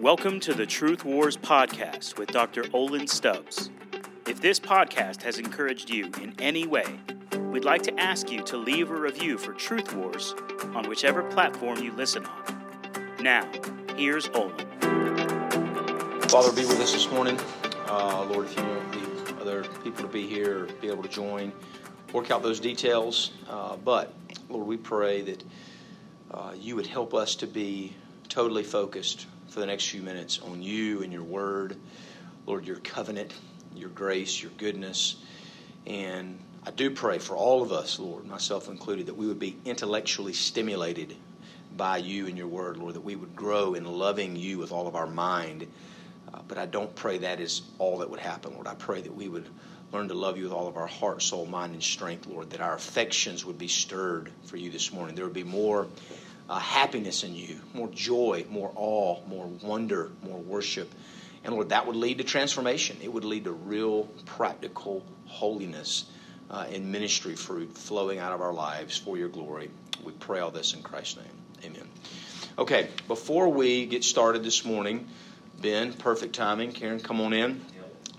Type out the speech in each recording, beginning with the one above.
Welcome to the Truth Wars podcast with Dr. Olin Stubbs. If this podcast has encouraged you in any way, we'd like to ask you to leave a review for Truth Wars on whichever platform you listen on. Now, here's Olin. Father, be with us this morning. Uh, Lord, if you want the other people to be here or be able to join, work out those details. Uh, but, Lord, we pray that uh, you would help us to be totally focused for the next few minutes on you and your word, Lord, your covenant, your grace, your goodness. And I do pray for all of us, Lord, myself included, that we would be intellectually stimulated by you and your word, Lord, that we would grow in loving you with all of our mind. Uh, but I don't pray that is all that would happen, Lord. I pray that we would learn to love you with all of our heart, soul, mind, and strength, Lord, that our affections would be stirred for you this morning. There would be more uh, happiness in you, more joy, more awe, more wonder, more worship. And Lord, that would lead to transformation. It would lead to real, practical holiness uh, and ministry fruit flowing out of our lives for your glory. We pray all this in Christ's name. Amen. Okay, before we get started this morning, Ben, perfect timing. Karen, come on in.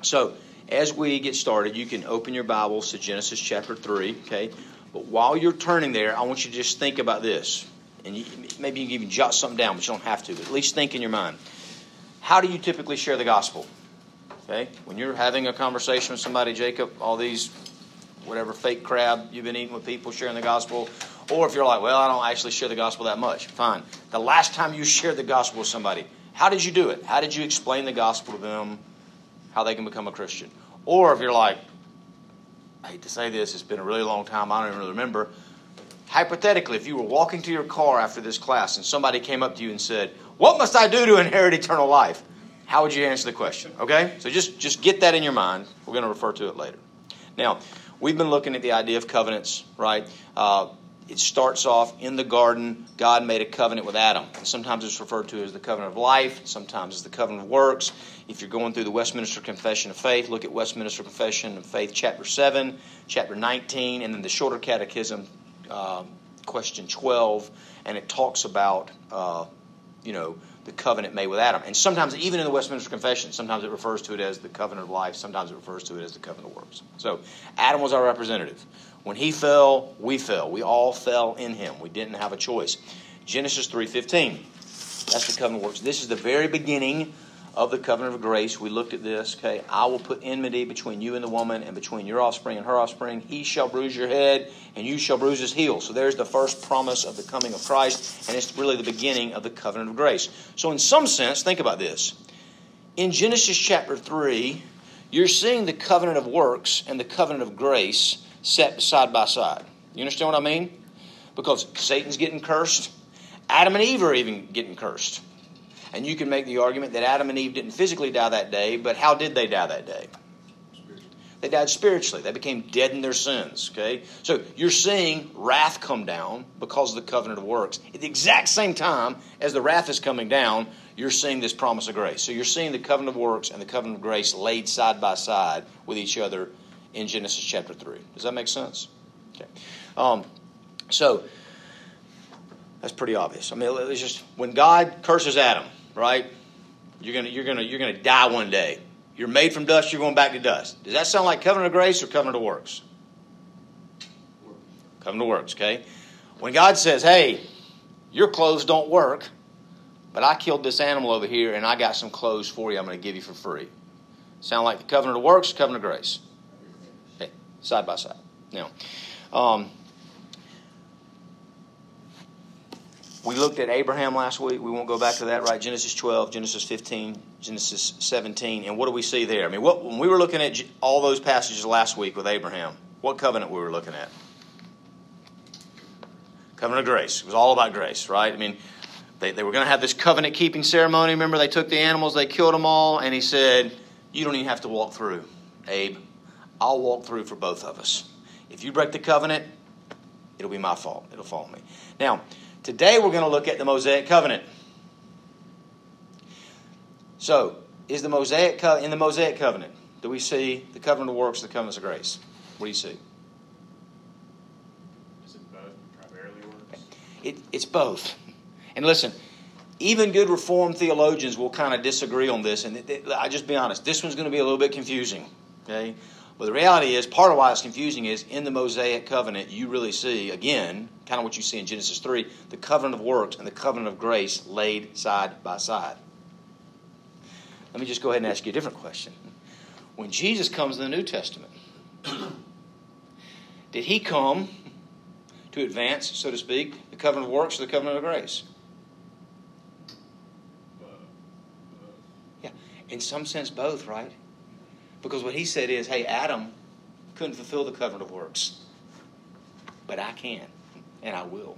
So, as we get started, you can open your Bibles to Genesis chapter 3, okay? But while you're turning there, I want you to just think about this and you, maybe you can even jot something down, but you don't have to. But at least think in your mind. How do you typically share the gospel? Okay, when you're having a conversation with somebody, Jacob, all these whatever fake crab you've been eating with people sharing the gospel, or if you're like, well, I don't actually share the gospel that much, fine. The last time you shared the gospel with somebody, how did you do it? How did you explain the gospel to them? How they can become a Christian? Or if you're like, I hate to say this, it's been a really long time, I don't even really remember hypothetically, if you were walking to your car after this class and somebody came up to you and said, What must I do to inherit eternal life? How would you answer the question? Okay? So just, just get that in your mind. We're going to refer to it later. Now, we've been looking at the idea of covenants, right? Uh, it starts off in the garden. God made a covenant with Adam. Sometimes it's referred to as the covenant of life, sometimes it's the covenant of works. If you're going through the Westminster Confession of Faith, look at Westminster Confession of Faith, chapter 7, chapter 19, and then the shorter catechism, uh, question 12, and it talks about, uh, you know, the covenant made with Adam. And sometimes, even in the Westminster Confession, sometimes it refers to it as the covenant of life, sometimes it refers to it as the covenant of works. So, Adam was our representative. When he fell, we fell. We all fell in him. We didn't have a choice. Genesis 3.15, that's the covenant of works. This is the very beginning of the covenant of grace. We looked at this. Okay, I will put enmity between you and the woman, and between your offspring and her offspring. He shall bruise your head, and you shall bruise his heel. So there's the first promise of the coming of Christ, and it's really the beginning of the covenant of grace. So in some sense, think about this. In Genesis chapter three, you're seeing the covenant of works and the covenant of grace set side by side. You understand what I mean? Because Satan's getting cursed. Adam and Eve are even getting cursed. And you can make the argument that Adam and Eve didn't physically die that day, but how did they die that day? They died spiritually. They became dead in their sins. Okay? So you're seeing wrath come down because of the covenant of works. At the exact same time as the wrath is coming down, you're seeing this promise of grace. So you're seeing the covenant of works and the covenant of grace laid side by side with each other in Genesis chapter 3. Does that make sense? Okay. Um, so that's pretty obvious. I mean, it's just when God curses Adam, right? You're gonna you're gonna you're gonna die one day. You're made from dust. You're going back to dust. Does that sound like covenant of grace or covenant of works? Covenant of works. Okay. When God says, "Hey, your clothes don't work," but I killed this animal over here and I got some clothes for you. I'm going to give you for free. Sound like the covenant of works, covenant of grace? Okay, side by side. Now, um, We looked at Abraham last week. We won't go back to that, right? Genesis 12, Genesis 15, Genesis 17. And what do we see there? I mean, what, when we were looking at all those passages last week with Abraham, what covenant were we were looking at? Covenant of grace. It was all about grace, right? I mean, they, they were going to have this covenant keeping ceremony. Remember, they took the animals, they killed them all, and he said, You don't even have to walk through, Abe. I'll walk through for both of us. If you break the covenant, it'll be my fault. It'll fall on me. Now, Today we're going to look at the Mosaic covenant. So, is the Mosaic co- in the Mosaic covenant? Do we see the covenant of works, or the covenant of grace? What do you see? Is it both primarily works? It, it's both. And listen, even good Reformed theologians will kind of disagree on this. And I just be honest, this one's going to be a little bit confusing. Okay, but the reality is, part of why it's confusing is in the Mosaic covenant, you really see again, kind of what you see in Genesis three, the covenant of works and the covenant of grace laid side by side. Let me just go ahead and ask you a different question. When Jesus comes in the New Testament, did he come to advance, so to speak, the covenant of works or the covenant of grace? Yeah, in some sense, both, right? Because what he said is, hey, Adam couldn't fulfill the covenant of works, but I can, and I will.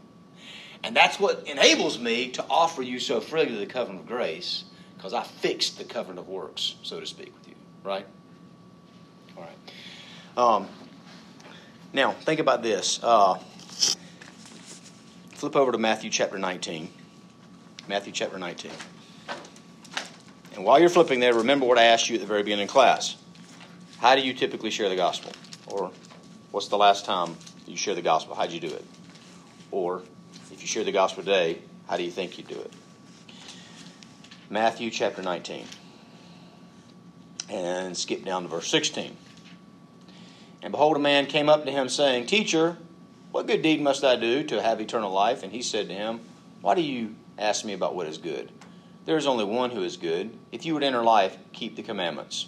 And that's what enables me to offer you so freely the covenant of grace, because I fixed the covenant of works, so to speak, with you, right? All right. Um, now, think about this. Uh, flip over to Matthew chapter 19. Matthew chapter 19. And while you're flipping there, remember what I asked you at the very beginning of class. How do you typically share the gospel? Or what's the last time you share the gospel? How'd you do it? Or if you share the gospel today, how do you think you do it? Matthew chapter 19. And skip down to verse 16. And behold, a man came up to him, saying, Teacher, what good deed must I do to have eternal life? And he said to him, Why do you ask me about what is good? There is only one who is good. If you would enter life, keep the commandments.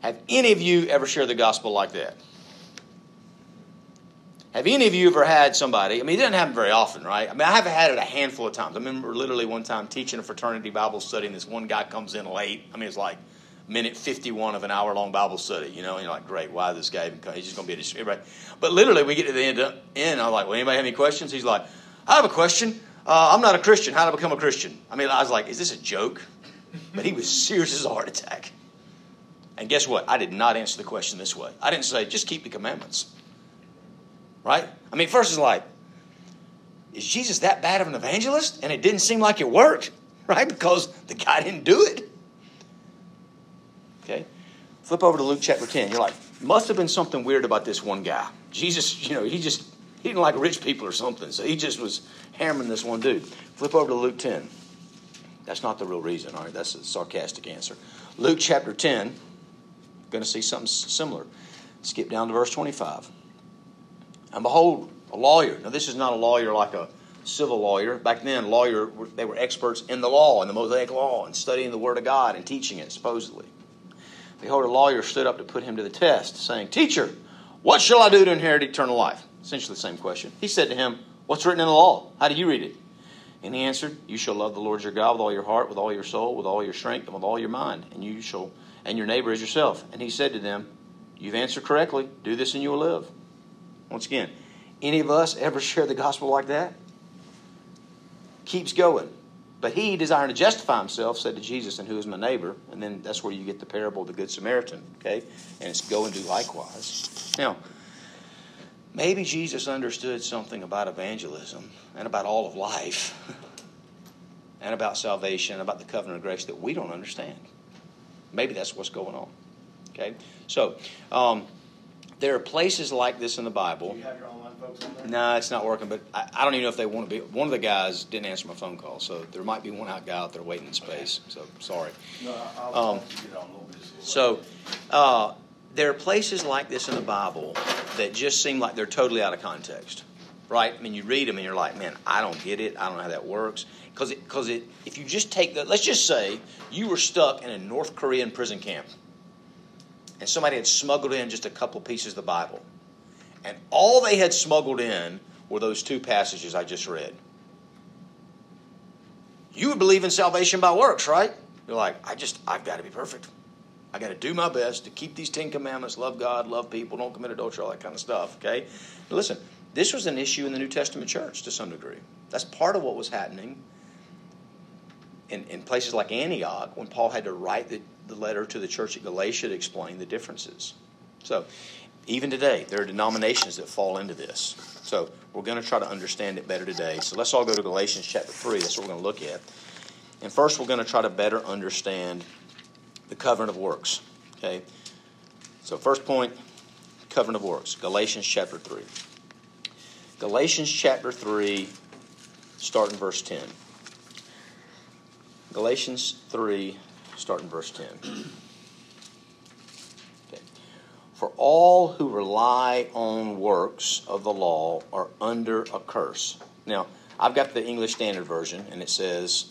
Have any of you ever shared the gospel like that? Have any of you ever had somebody? I mean, it doesn't happen very often, right? I mean, I have had it a handful of times. I remember literally one time teaching a fraternity Bible study, and this one guy comes in late. I mean, it's like minute 51 of an hour long Bible study, you know, and you're like, great, why this guy even come? He's just going to be a everybody. But literally, we get to the end, of, end I'm like, well, anybody have any questions? He's like, I have a question. Uh, I'm not a Christian. How to become a Christian? I mean, I was like, is this a joke? But he was serious as a heart attack. And guess what? I did not answer the question this way. I didn't say, just keep the commandments. Right? I mean, first is like, is Jesus that bad of an evangelist? And it didn't seem like it worked, right? Because the guy didn't do it. Okay? Flip over to Luke chapter 10. You're like, must have been something weird about this one guy. Jesus, you know, he just, he didn't like rich people or something. So he just was hammering this one dude. Flip over to Luke 10. That's not the real reason, all right? That's a sarcastic answer. Luke chapter 10, going to see something similar. Skip down to verse 25. And behold, a lawyer. Now, this is not a lawyer like a civil lawyer. Back then, lawyer they were experts in the law, in the Mosaic law, and studying the Word of God and teaching it, supposedly. Behold, a lawyer stood up to put him to the test, saying, Teacher, what shall I do to inherit eternal life? Essentially the same question. He said to him, What's written in the law? How do you read it? And he answered, You shall love the Lord your God with all your heart, with all your soul, with all your strength, and with all your mind, and you shall and your neighbor as yourself. And he said to them, You've answered correctly. Do this and you will live. Once again, any of us ever share the gospel like that? Keeps going. But he, desiring to justify himself, said to Jesus, And who is my neighbor? And then that's where you get the parable of the Good Samaritan. Okay? And it's go and do likewise. Now, maybe Jesus understood something about evangelism and about all of life and about salvation, about the covenant of grace that we don't understand. Maybe that's what's going on. Okay? So, um, there are places like this in the Bible. Do you have your online folks on there? No, it's not working, but I, I don't even know if they want to be. One of the guys didn't answer my phone call, so there might be one out guy out there waiting in space. So, sorry. No, I'll, Um, I'll get on a little bit. So, uh, there are places like this in the Bible that just seem like they're totally out of context, right? I mean, you read them and you're like, man, I don't get it. I don't know how that works. Because it, cause it, if you just take the, let's just say you were stuck in a North Korean prison camp and somebody had smuggled in just a couple pieces of the Bible. And all they had smuggled in were those two passages I just read. You would believe in salvation by works, right? You're like, I just, I've got to be perfect. I got to do my best to keep these Ten Commandments, love God, love people, don't commit adultery, all that kind of stuff. Okay, now listen, this was an issue in the New Testament church to some degree. That's part of what was happening. in, in places like Antioch, when Paul had to write the, the letter to the church at Galatia to explain the differences. So, even today, there are denominations that fall into this. So, we're going to try to understand it better today. So, let's all go to Galatians chapter 3. That's what we're going to look at. And first, we're going to try to better understand the covenant of works. Okay? So, first point covenant of works, Galatians chapter 3. Galatians chapter 3, starting verse 10. Galatians 3, starting verse 10. Okay. For all who rely on works of the law are under a curse. Now, I've got the English Standard Version, and it says,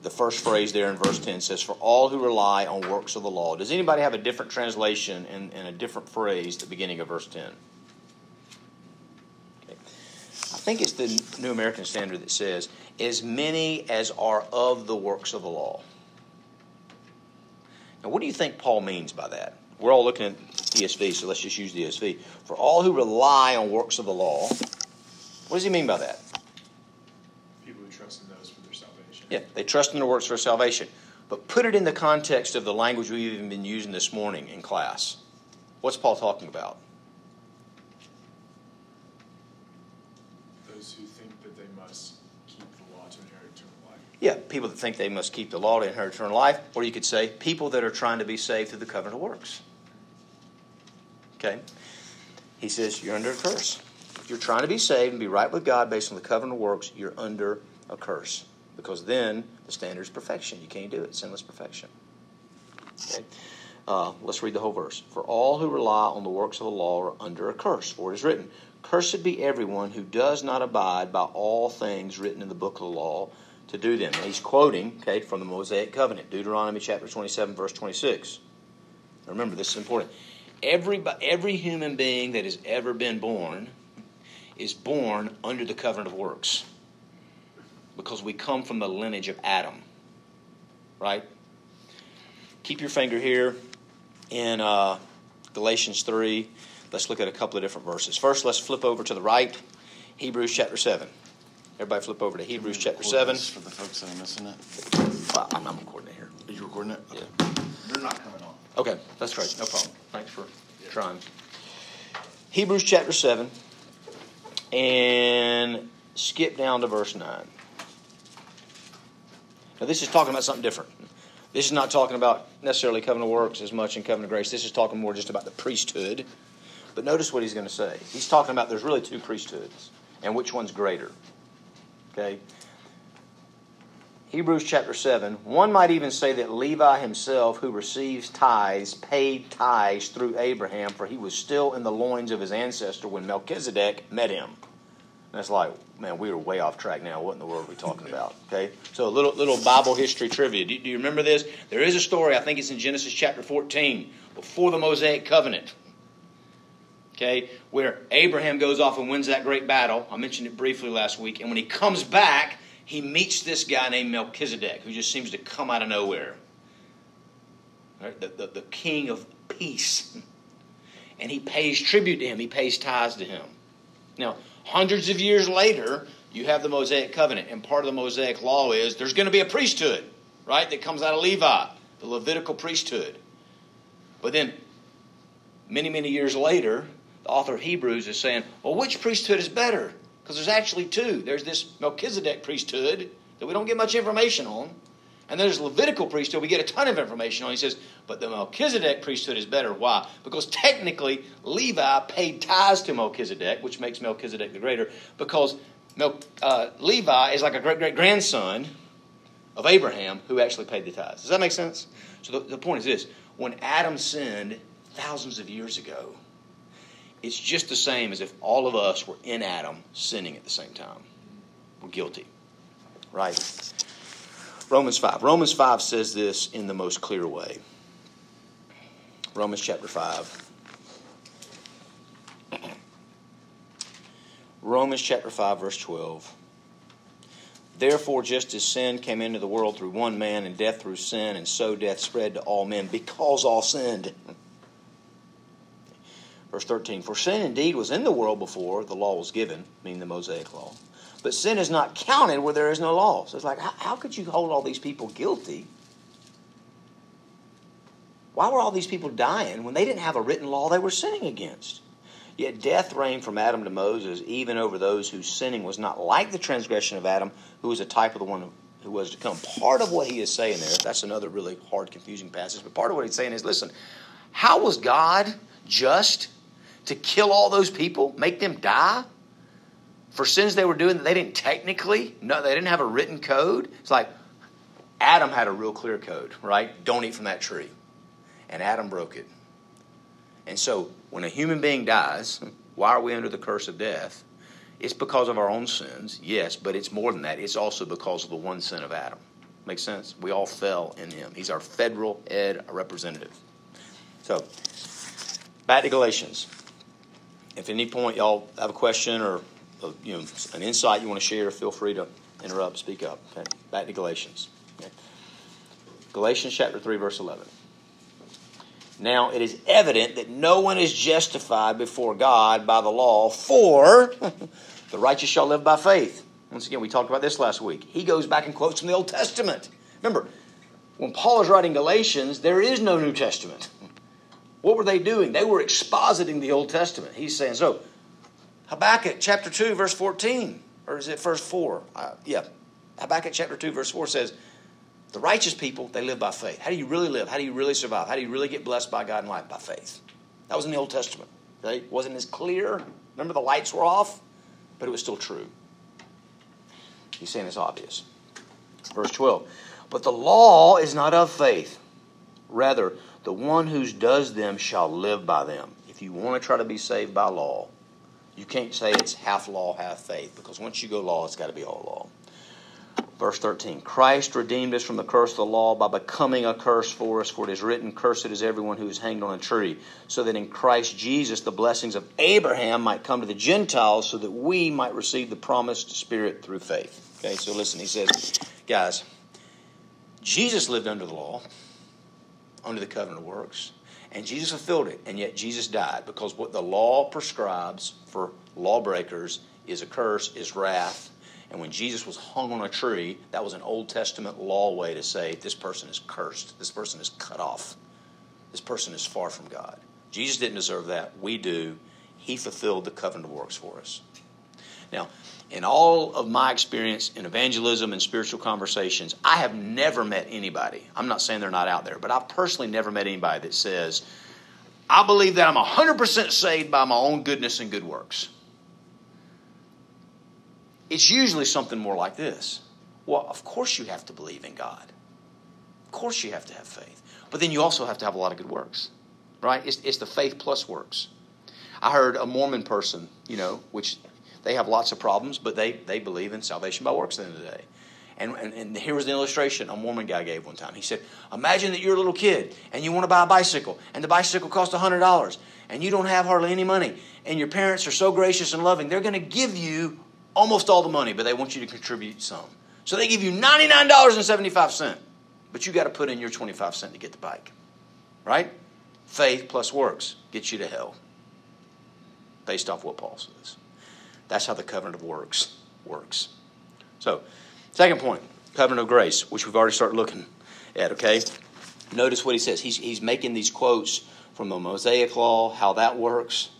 the first phrase there in verse 10 says, For all who rely on works of the law. Does anybody have a different translation and, and a different phrase at the beginning of verse 10? Think it's the New American Standard that says, As many as are of the works of the law. Now, what do you think Paul means by that? We're all looking at ESV, so let's just use the ESV. For all who rely on works of the law, what does he mean by that? People who trust in those for their salvation. Yeah, they trust in their works for salvation. But put it in the context of the language we've even been using this morning in class. What's Paul talking about? Those who think that they must keep the law to inherit eternal life. Yeah, people that think they must keep the law to inherit eternal life, or you could say people that are trying to be saved through the covenant of works. Okay? He says you're under a curse. If you're trying to be saved and be right with God based on the covenant of works, you're under a curse. Because then the standard is perfection. You can't do it. Sinless perfection. Okay? Uh, let's read the whole verse. For all who rely on the works of the law are under a curse. For it is written, Cursed be everyone who does not abide by all things written in the book of the law to do them. And he's quoting, okay, from the Mosaic covenant, Deuteronomy chapter 27, verse 26. Now remember, this is important. Every, every human being that has ever been born is born under the covenant of works because we come from the lineage of Adam. Right? Keep your finger here in uh, Galatians 3. Let's look at a couple of different verses. First, let's flip over to the right, Hebrews chapter 7. Everybody flip over to Hebrews chapter 7. this For the folks that are missing it. Well, I'm, I'm recording it here. Are you recording it? Yeah. They're not coming on. Okay, that's great. No problem. Thanks for trying. Hebrews chapter 7 and skip down to verse 9. Now, this is talking about something different. This is not talking about necessarily covenant works as much in covenant grace. This is talking more just about the priesthood. But notice what he's going to say. He's talking about there's really two priesthoods, and which one's greater. Okay? Hebrews chapter 7, one might even say that Levi himself, who receives tithes, paid tithes through Abraham, for he was still in the loins of his ancestor when Melchizedek met him. And that's like, man, we are way off track now. What in the world are we talking about? Okay, so a little little Bible history trivia. Do, do you remember this? There is a story. I think it's in Genesis chapter 14, before the Mosaic covenant. Okay, where Abraham goes off and wins that great battle. I mentioned it briefly last week. And when he comes back, he meets this guy named Melchizedek, who just seems to come out of nowhere. Right? The, the, the king of peace. And he pays tribute to him, he pays tithes to him. Now, hundreds of years later, you have the Mosaic covenant, and part of the Mosaic law is there's going to be a priesthood, right, that comes out of Levi, the Levitical priesthood. But then, many, many years later, the author of Hebrews is saying, well, which priesthood is better? Because there's actually two. There's this Melchizedek priesthood that we don't get much information on. And there's Levitical priesthood we get a ton of information on. He says, but the Melchizedek priesthood is better. Why? Because technically Levi paid tithes to Melchizedek, which makes Melchizedek the greater, because Mel, uh, Levi is like a great great grandson of Abraham who actually paid the tithes. Does that make sense? So the, the point is this when Adam sinned thousands of years ago, it's just the same as if all of us were in Adam sinning at the same time. We're guilty. Right? Romans 5. Romans 5 says this in the most clear way. Romans chapter 5. Romans chapter 5, verse 12. Therefore, just as sin came into the world through one man, and death through sin, and so death spread to all men, because all sinned. Verse 13 For sin indeed was in the world before the law was given, meaning the Mosaic law. but sin is not counted where there is no law. So it's like, how, how could you hold all these people guilty? Why were all these people dying when they didn't have a written law they were sinning against? Yet death reigned from Adam to Moses, even over those whose sinning was not like the transgression of Adam, who was a type of the one who was to come. Part of what he is saying there, that's another really hard, confusing passage, but part of what he's saying is listen, how was God just to kill all those people, make them die for sins they were doing that they didn't technically, no, they didn't have a written code? It's like Adam had a real clear code, right? Don't eat from that tree. And Adam broke it. And so when a human being dies, why are we under the curse of death? It's because of our own sins, yes, but it's more than that. It's also because of the one sin of Adam. Makes sense? We all fell in him. He's our federal head representative. So, back to Galatians. If at any point y'all have a question or uh, you know an insight you want to share, feel free to interrupt, speak up. Okay? Back to Galatians. Okay? Galatians chapter 3, verse 11. Now it is evident that no one is justified before God by the law, for the righteous shall live by faith. Once again, we talked about this last week. He goes back and quotes from the Old Testament. Remember, when Paul is writing Galatians, there is no New Testament. What were they doing? They were expositing the Old Testament. He's saying, so, Habakkuk chapter 2, verse 14, or is it verse 4? Uh, yeah. Habakkuk chapter 2, verse 4 says, the righteous people, they live by faith. How do you really live? How do you really survive? How do you really get blessed by God in life? By faith. That was in the Old Testament. It wasn't as clear. Remember, the lights were off, but it was still true. He's saying it's obvious. Verse 12. But the law is not of faith. Rather, the one who does them shall live by them. If you want to try to be saved by law, you can't say it's half law, half faith, because once you go law, it's got to be all law. Verse 13 Christ redeemed us from the curse of the law by becoming a curse for us, for it is written, Cursed is everyone who is hanged on a tree, so that in Christ Jesus the blessings of Abraham might come to the Gentiles, so that we might receive the promised Spirit through faith. Okay, so listen, he says, guys, Jesus lived under the law, under the covenant of works, and Jesus fulfilled it, and yet Jesus died because what the law prescribes for lawbreakers is a curse, is wrath, and when Jesus was hung on a tree, that was an Old Testament law way to say this person is cursed, this person is cut off, this person is far from God. Jesus didn't deserve that. We do. He fulfilled the covenant of works for us. Now, in all of my experience in evangelism and spiritual conversations, I have never met anybody. I'm not saying they're not out there, but I've personally never met anybody that says, I believe that I'm 100% saved by my own goodness and good works. It's usually something more like this. Well, of course you have to believe in God. Of course you have to have faith. But then you also have to have a lot of good works, right? It's, it's the faith plus works. I heard a Mormon person, you know, which they have lots of problems, but they, they believe in salvation by works at the end of the day. And, and, and here was the illustration a Mormon guy gave one time. He said, Imagine that you're a little kid and you want to buy a bicycle, and the bicycle costs $100, and you don't have hardly any money, and your parents are so gracious and loving, they're going to give you almost all the money, but they want you to contribute some. So they give you $99.75, but you got to put in your 25 cent to get the bike. Right? Faith plus works gets you to hell. Based off what Paul says. That's how the covenant of works works. So, second point, covenant of grace, which we've already started looking at, okay? Notice what he says. He's, he's making these quotes from the Mosaic law, how that works.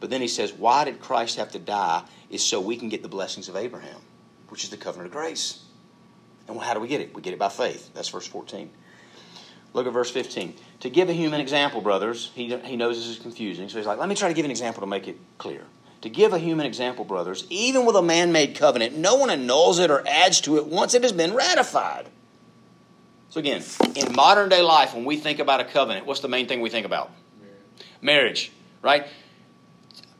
But then he says, why did Christ have to die? Is so we can get the blessings of Abraham, which is the covenant of grace. And how do we get it? We get it by faith. That's verse 14. Look at verse 15. To give a human example, brothers, he, he knows this is confusing, so he's like, let me try to give an example to make it clear. To give a human example, brothers, even with a man made covenant, no one annuls it or adds to it once it has been ratified. So, again, in modern day life, when we think about a covenant, what's the main thing we think about? Marriage, Marriage right?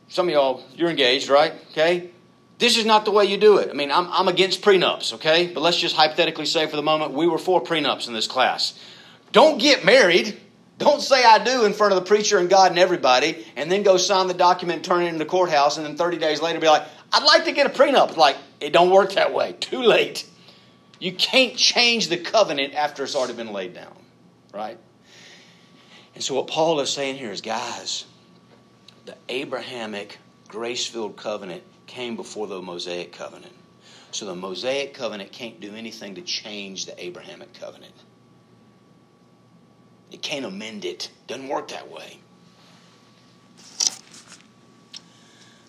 Some of y'all, you're engaged, right? Okay? This is not the way you do it. I mean, I'm, I'm against prenups, okay? But let's just hypothetically say for the moment we were for prenups in this class. Don't get married. Don't say I do in front of the preacher and God and everybody, and then go sign the document turn it in the courthouse, and then 30 days later be like, I'd like to get a prenup. Like, it don't work that way. Too late. You can't change the covenant after it's already been laid down, right? And so what Paul is saying here is, guys, the Abrahamic grace filled covenant came before the Mosaic covenant. So the Mosaic covenant can't do anything to change the Abrahamic covenant. It can't amend it. Doesn't work that way.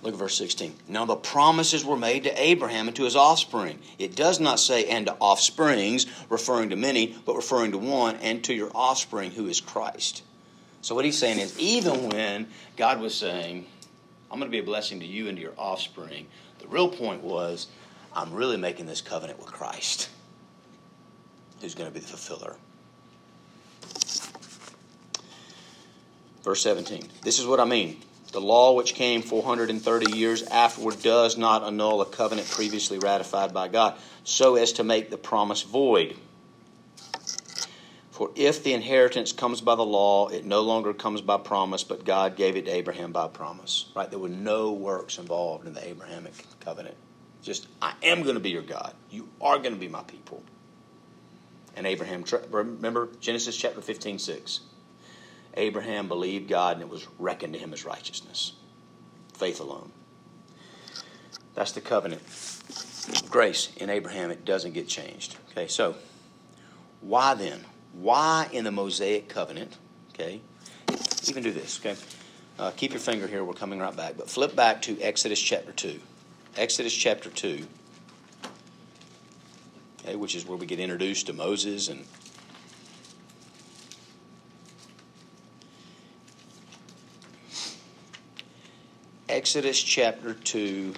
Look at verse 16. Now the promises were made to Abraham and to his offspring. It does not say, and to offsprings, referring to many, but referring to one, and to your offspring, who is Christ. So what he's saying is, even when God was saying, I'm going to be a blessing to you and to your offspring, the real point was, I'm really making this covenant with Christ, who's going to be the fulfiller. Verse 17. This is what I mean. The law which came 430 years afterward does not annul a covenant previously ratified by God, so as to make the promise void. For if the inheritance comes by the law, it no longer comes by promise, but God gave it to Abraham by promise. Right? There were no works involved in the Abrahamic covenant. Just, I am going to be your God. You are going to be my people. And Abraham, remember Genesis chapter 15, 6. Abraham believed God and it was reckoned to him as righteousness. Faith alone. That's the covenant. Grace in Abraham, it doesn't get changed. Okay, so why then? Why in the Mosaic covenant? Okay, even do this. Okay, uh, keep your finger here. We're coming right back. But flip back to Exodus chapter 2. Exodus chapter 2, okay, which is where we get introduced to Moses and Exodus chapter 2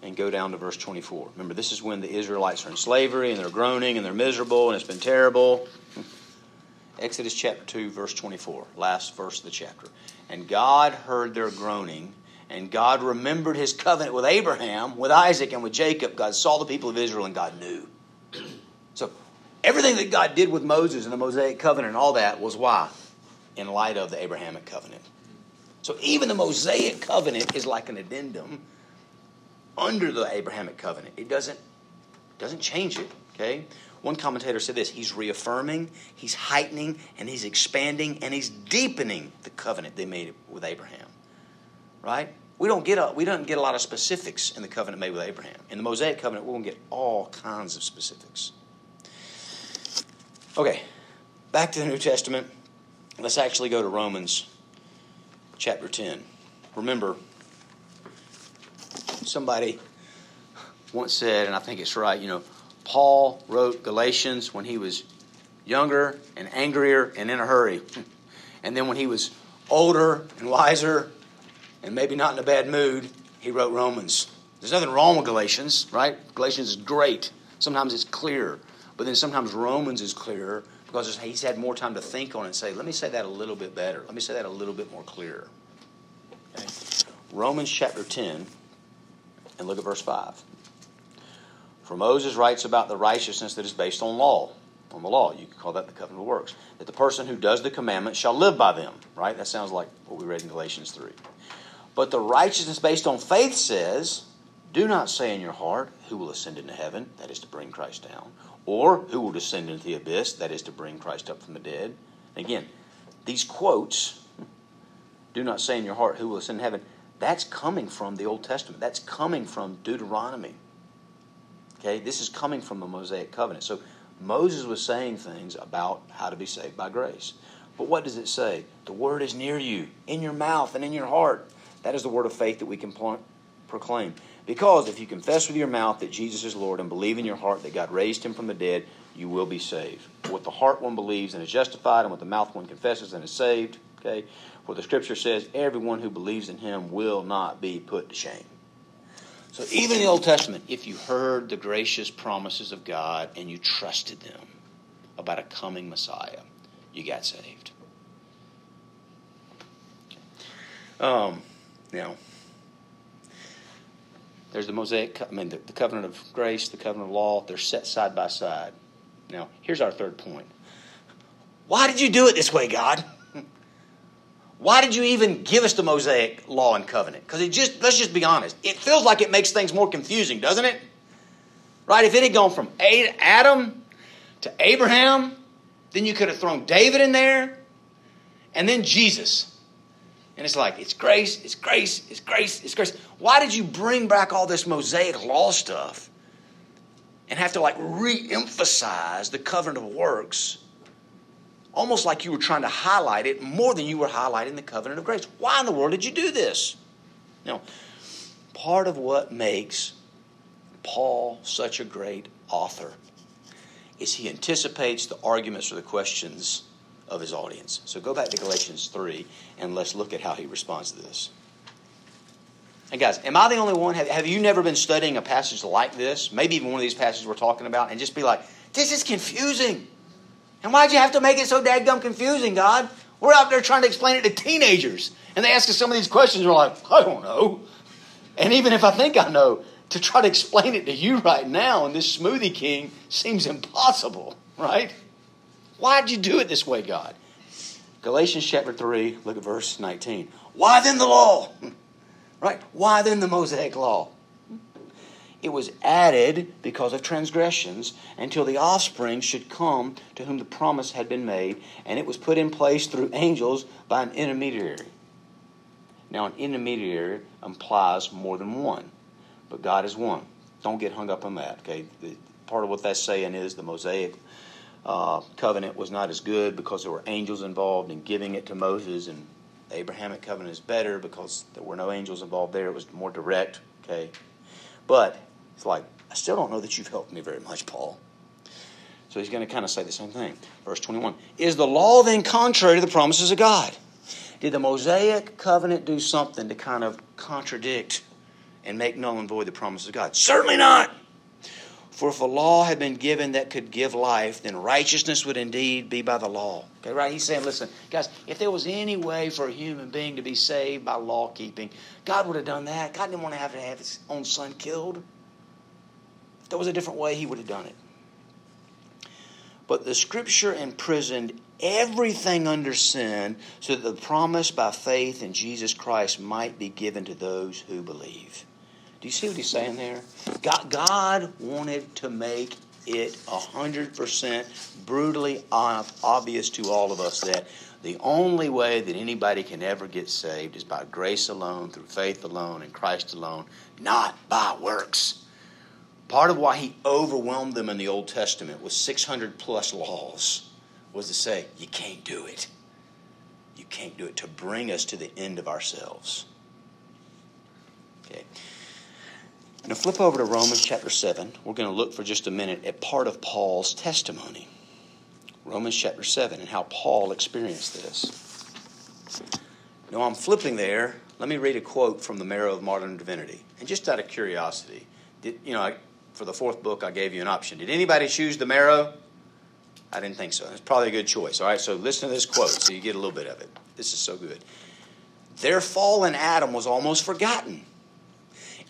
and go down to verse 24. Remember, this is when the Israelites are in slavery and they're groaning and they're miserable and it's been terrible. Exodus chapter 2, verse 24, last verse of the chapter. And God heard their groaning, and God remembered his covenant with Abraham, with Isaac, and with Jacob. God saw the people of Israel, and God knew. So, everything that God did with Moses and the Mosaic covenant and all that was why? In light of the Abrahamic covenant. So even the Mosaic covenant is like an addendum under the Abrahamic covenant. It doesn't doesn't change it. Okay. One commentator said this: He's reaffirming, he's heightening, and he's expanding, and he's deepening the covenant they made with Abraham. Right? We don't get a we don't get a lot of specifics in the covenant made with Abraham. In the Mosaic covenant, we're going to get all kinds of specifics. Okay, back to the New Testament. Let's actually go to Romans chapter 10. Remember, somebody once said, and I think it's right, you know, Paul wrote Galatians when he was younger and angrier and in a hurry. And then when he was older and wiser and maybe not in a bad mood, he wrote Romans. There's nothing wrong with Galatians, right? Galatians is great. Sometimes it's clear. But then sometimes Romans is clearer because he's had more time to think on it and say, let me say that a little bit better. Let me say that a little bit more clear. Okay? Romans chapter 10, and look at verse 5. For Moses writes about the righteousness that is based on law, on the law. You could call that the covenant of works. That the person who does the commandments shall live by them, right? That sounds like what we read in Galatians 3. But the righteousness based on faith says, Do not say in your heart, Who will ascend into heaven? That is to bring Christ down or who will descend into the abyss, that is to bring Christ up from the dead. Again, these quotes, do not say in your heart, who will ascend heaven, that's coming from the Old Testament. That's coming from Deuteronomy. Okay, this is coming from the Mosaic covenant. So Moses was saying things about how to be saved by grace. But what does it say? The word is near you, in your mouth and in your heart. That is the word of faith that we can proclaim. Because if you confess with your mouth that Jesus is Lord and believe in your heart that God raised him from the dead, you will be saved. With the heart one believes and is justified, and with the mouth one confesses and is saved. Okay? For the scripture says, everyone who believes in him will not be put to shame. So even in the Old Testament, if you heard the gracious promises of God and you trusted them about a coming Messiah, you got saved. Um, now, there's the Mosaic, I mean, the, the covenant of grace, the covenant of law, they're set side by side. Now, here's our third point. Why did you do it this way, God? Why did you even give us the Mosaic law and covenant? Because it just, let's just be honest, it feels like it makes things more confusing, doesn't it? Right? If it had gone from Adam to Abraham, then you could have thrown David in there, and then Jesus. And it's like, it's grace, it's grace, it's grace, it's grace. Why did you bring back all this Mosaic law stuff and have to like re emphasize the covenant of works? Almost like you were trying to highlight it more than you were highlighting the covenant of grace. Why in the world did you do this? Now, part of what makes Paul such a great author is he anticipates the arguments or the questions of his audience. So go back to Galatians 3 and let's look at how he responds to this. And guys, am I the only one? Have, have you never been studying a passage like this? Maybe even one of these passages we're talking about, and just be like, this is confusing. And why'd you have to make it so dadgum confusing, God? We're out there trying to explain it to teenagers. And they ask us some of these questions, we're like, I don't know. And even if I think I know, to try to explain it to you right now in this smoothie king seems impossible, right? Why'd you do it this way, God? Galatians chapter 3, look at verse 19. Why then the law? Right? Why then the Mosaic law? It was added because of transgressions until the offspring should come to whom the promise had been made, and it was put in place through angels by an intermediary. Now, an intermediary implies more than one, but God is one. Don't get hung up on that, okay? Part of what that's saying is the Mosaic uh, covenant was not as good because there were angels involved in giving it to Moses, and the Abrahamic covenant is better because there were no angels involved there. It was more direct, okay? But it's like, I still don't know that you've helped me very much, Paul. So he's going to kind of say the same thing. Verse 21 Is the law then contrary to the promises of God? Did the Mosaic covenant do something to kind of contradict and make null and void the promises of God? Certainly not. For if a law had been given that could give life, then righteousness would indeed be by the law. Okay, right? He's saying, listen, guys, if there was any way for a human being to be saved by law keeping, God would have done that. God didn't want to have to have his own son killed. If there was a different way, he would have done it. But the scripture imprisoned everything under sin so that the promise by faith in Jesus Christ might be given to those who believe. Do you see what he's saying there? God, God wanted to make it 100% brutally obvious to all of us that the only way that anybody can ever get saved is by grace alone, through faith alone, and Christ alone, not by works. Part of why he overwhelmed them in the Old Testament with 600 plus laws was to say, you can't do it. You can't do it, to bring us to the end of ourselves. Okay. Now flip over to Romans chapter 7. We're going to look for just a minute at part of Paul's testimony. Romans chapter 7 and how Paul experienced this. Now I'm flipping there. Let me read a quote from the Marrow of Modern Divinity. And just out of curiosity, did, you know, I, for the fourth book, I gave you an option. Did anybody choose the Marrow? I didn't think so. It's probably a good choice. All right, so listen to this quote so you get a little bit of it. This is so good. Their fallen Adam was almost forgotten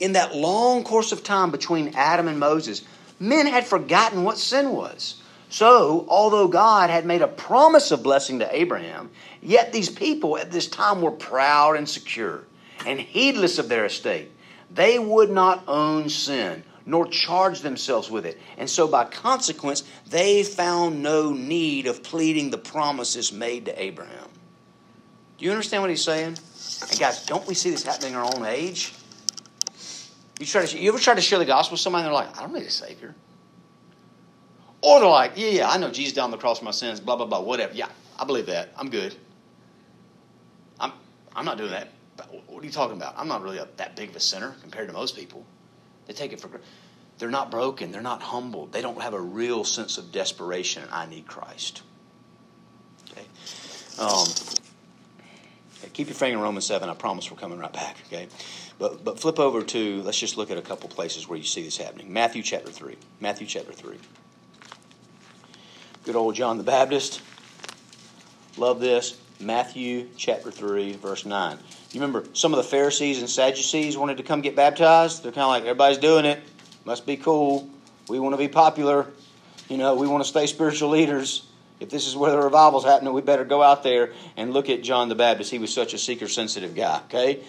in that long course of time between Adam and Moses, men had forgotten what sin was. So, although God had made a promise of blessing to Abraham, yet these people at this time were proud and secure and heedless of their estate. They would not own sin, nor charge themselves with it. And so, by consequence, they found no need of pleading the promises made to Abraham. Do you understand what he's saying? And, guys, don't we see this happening in our own age? You try to, you ever try to share the gospel with somebody and they're like, I don't need a Savior. Or they're like, yeah, yeah, I know Jesus down the cross for my sins, blah, blah, blah, whatever. Yeah, I believe that. I'm good. I'm, I'm not doing that. What are you talking about? I'm not really a, that big of a sinner compared to most people. They take it for granted. They're not broken. They're not humbled. They don't have a real sense of desperation. I need Christ. Okay. Um, keep your finger in Romans 7. I promise we're coming right back. Okay. But, but flip over to, let's just look at a couple places where you see this happening. Matthew chapter 3. Matthew chapter 3. Good old John the Baptist. Love this. Matthew chapter 3, verse 9. You remember some of the Pharisees and Sadducees wanted to come get baptized? They're kind of like, everybody's doing it. Must be cool. We want to be popular. You know, we want to stay spiritual leaders. If this is where the revival's happening, we better go out there and look at John the Baptist. He was such a seeker sensitive guy, okay?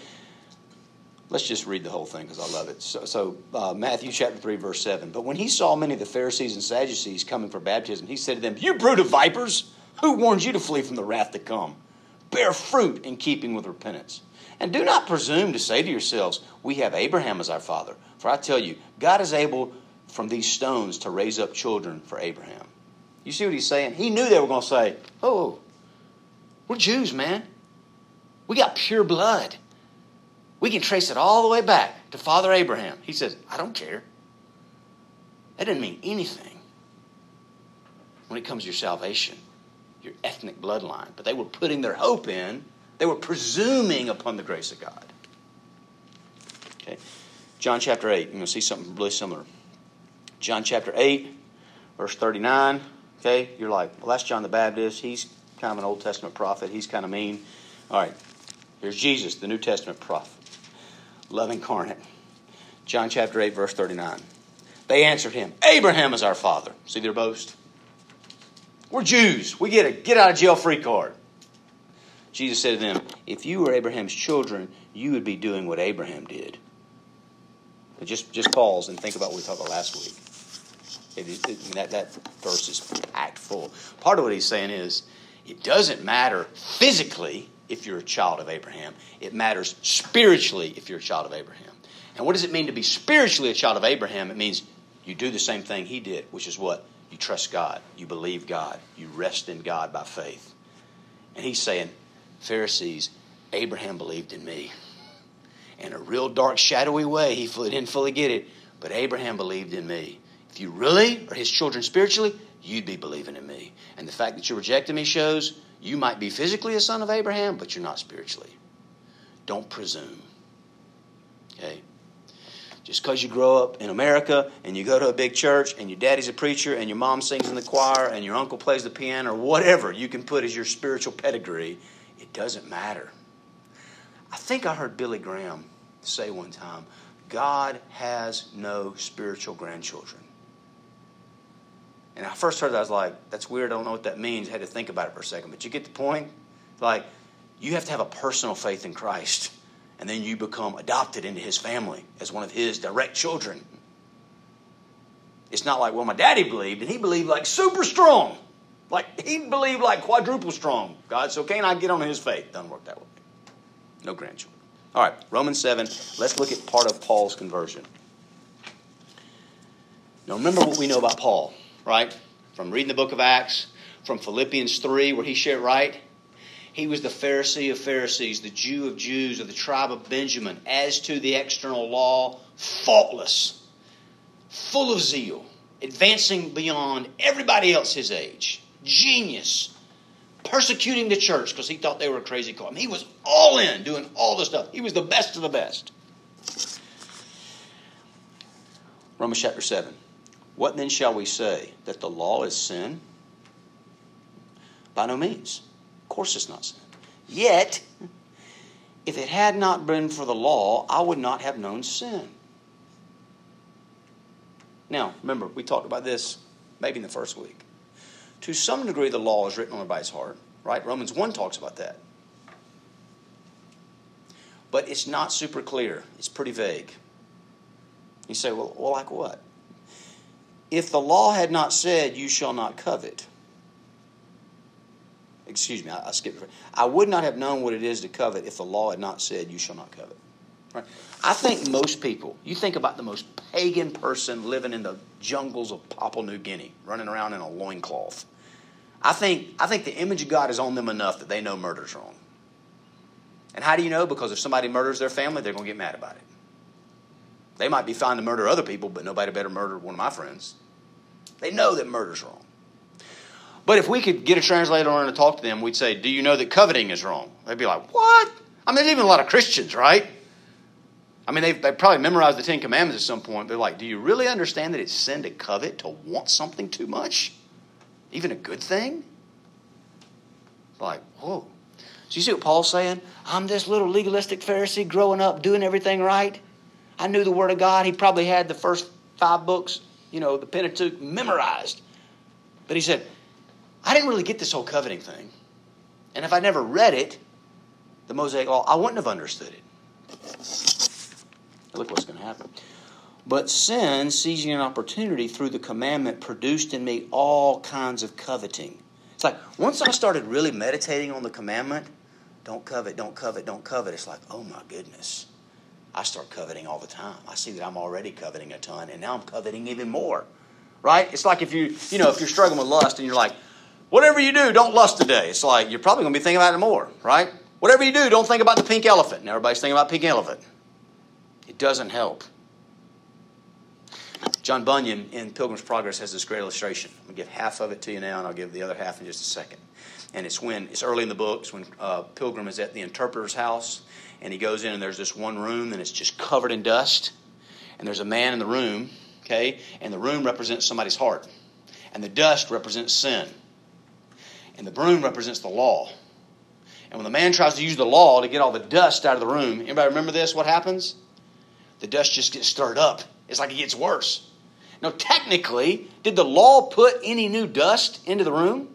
Let's just read the whole thing because I love it. So, so uh, Matthew chapter 3, verse 7. But when he saw many of the Pharisees and Sadducees coming for baptism, he said to them, You brood of vipers, who warned you to flee from the wrath to come? bear fruit in keeping with repentance. And do not presume to say to yourselves, We have Abraham as our father. For I tell you, God is able from these stones to raise up children for Abraham. You see what he's saying? He knew they were going to say, Oh, we're Jews, man. We got pure blood. We can trace it all the way back to Father Abraham. He says, I don't care. That didn't mean anything when it comes to your salvation, your ethnic bloodline. But they were putting their hope in, they were presuming upon the grace of God. Okay. John chapter 8, you're going to see something really similar. John chapter 8, verse 39. Okay, you're like, well, that's John the Baptist. He's kind of an Old Testament prophet. He's kind of mean. All right, here's Jesus, the New Testament prophet, love incarnate. John chapter 8, verse 39. They answered him, Abraham is our father. See their boast? We're Jews. We get a get out of jail free card. Jesus said to them, If you were Abraham's children, you would be doing what Abraham did. But just, just pause and think about what we talked about last week. It, that, that verse is packed full. Part of what he's saying is it doesn't matter physically if you're a child of Abraham, it matters spiritually if you're a child of Abraham. And what does it mean to be spiritually a child of Abraham? It means you do the same thing he did, which is what? You trust God, you believe God, you rest in God by faith. And he's saying, Pharisees, Abraham believed in me. In a real dark, shadowy way, he didn't fully get it, but Abraham believed in me. If you really are his children spiritually, you'd be believing in me. And the fact that you're rejecting me shows you might be physically a son of Abraham, but you're not spiritually. Don't presume. Okay? Just because you grow up in America and you go to a big church and your daddy's a preacher and your mom sings in the choir and your uncle plays the piano or whatever you can put as your spiritual pedigree, it doesn't matter. I think I heard Billy Graham say one time God has no spiritual grandchildren. And I first heard that, I was like, that's weird. I don't know what that means. I had to think about it for a second. But you get the point? Like, you have to have a personal faith in Christ. And then you become adopted into his family as one of his direct children. It's not like, well, my daddy believed, and he believed like super strong. Like, he believed like quadruple strong. God, so can't I get on his faith? Doesn't work that way. No grandchildren. All right, Romans 7. Let's look at part of Paul's conversion. Now, remember what we know about Paul right? From reading the book of Acts, from Philippians 3, where he shared right. He was the Pharisee of Pharisees, the Jew of Jews, of the tribe of Benjamin. As to the external law, faultless, full of zeal, advancing beyond everybody else his age. Genius. Persecuting the church because he thought they were a crazy cult. he was all in, doing all the stuff. He was the best of the best. Romans chapter 7. What then shall we say? That the law is sin? By no means. Of course it's not sin. Yet, if it had not been for the law, I would not have known sin. Now, remember, we talked about this maybe in the first week. To some degree, the law is written on everybody's heart, right? Romans 1 talks about that. But it's not super clear, it's pretty vague. You say, well, well like what? If the law had not said, You shall not covet, excuse me, I, I skipped. I would not have known what it is to covet if the law had not said, You shall not covet. Right? I think most people, you think about the most pagan person living in the jungles of Papua New Guinea, running around in a loincloth. I think, I think the image of God is on them enough that they know murder's wrong. And how do you know? Because if somebody murders their family, they're going to get mad about it. They might be fine to murder other people, but nobody better murder one of my friends. They know that murder's wrong. But if we could get a translator on and talk to them, we'd say, Do you know that coveting is wrong? They'd be like, What? I mean, there's even a lot of Christians, right? I mean, they've, they've probably memorized the Ten Commandments at some point. They're like, Do you really understand that it's sin to covet, to want something too much? Even a good thing? Like, whoa. So you see what Paul's saying? I'm this little legalistic Pharisee growing up, doing everything right. I knew the Word of God. He probably had the first five books, you know, the Pentateuch memorized. But he said, I didn't really get this whole coveting thing. And if I never read it, the Mosaic Law, I wouldn't have understood it. Look what's going to happen. But sin, seizing an opportunity through the commandment, produced in me all kinds of coveting. It's like once I started really meditating on the commandment, don't covet, don't covet, don't covet. It's like, oh my goodness. I start coveting all the time. I see that I'm already coveting a ton, and now I'm coveting even more. Right? It's like if you, you know, if you're struggling with lust and you're like, whatever you do, don't lust today. It's like you're probably going to be thinking about it more, right? Whatever you do, don't think about the pink elephant. And everybody's thinking about pink elephant. It doesn't help. John Bunyan in Pilgrim's Progress has this great illustration. I'm going to give half of it to you now, and I'll give the other half in just a second. And it's when it's early in the book. It's when uh, Pilgrim is at the interpreter's house, and he goes in, and there's this one room, and it's just covered in dust. And there's a man in the room, okay, and the room represents somebody's heart, and the dust represents sin, and the broom represents the law. And when the man tries to use the law to get all the dust out of the room, anybody remember this? What happens? The dust just gets stirred up. It's like it gets worse. Now, technically, did the law put any new dust into the room?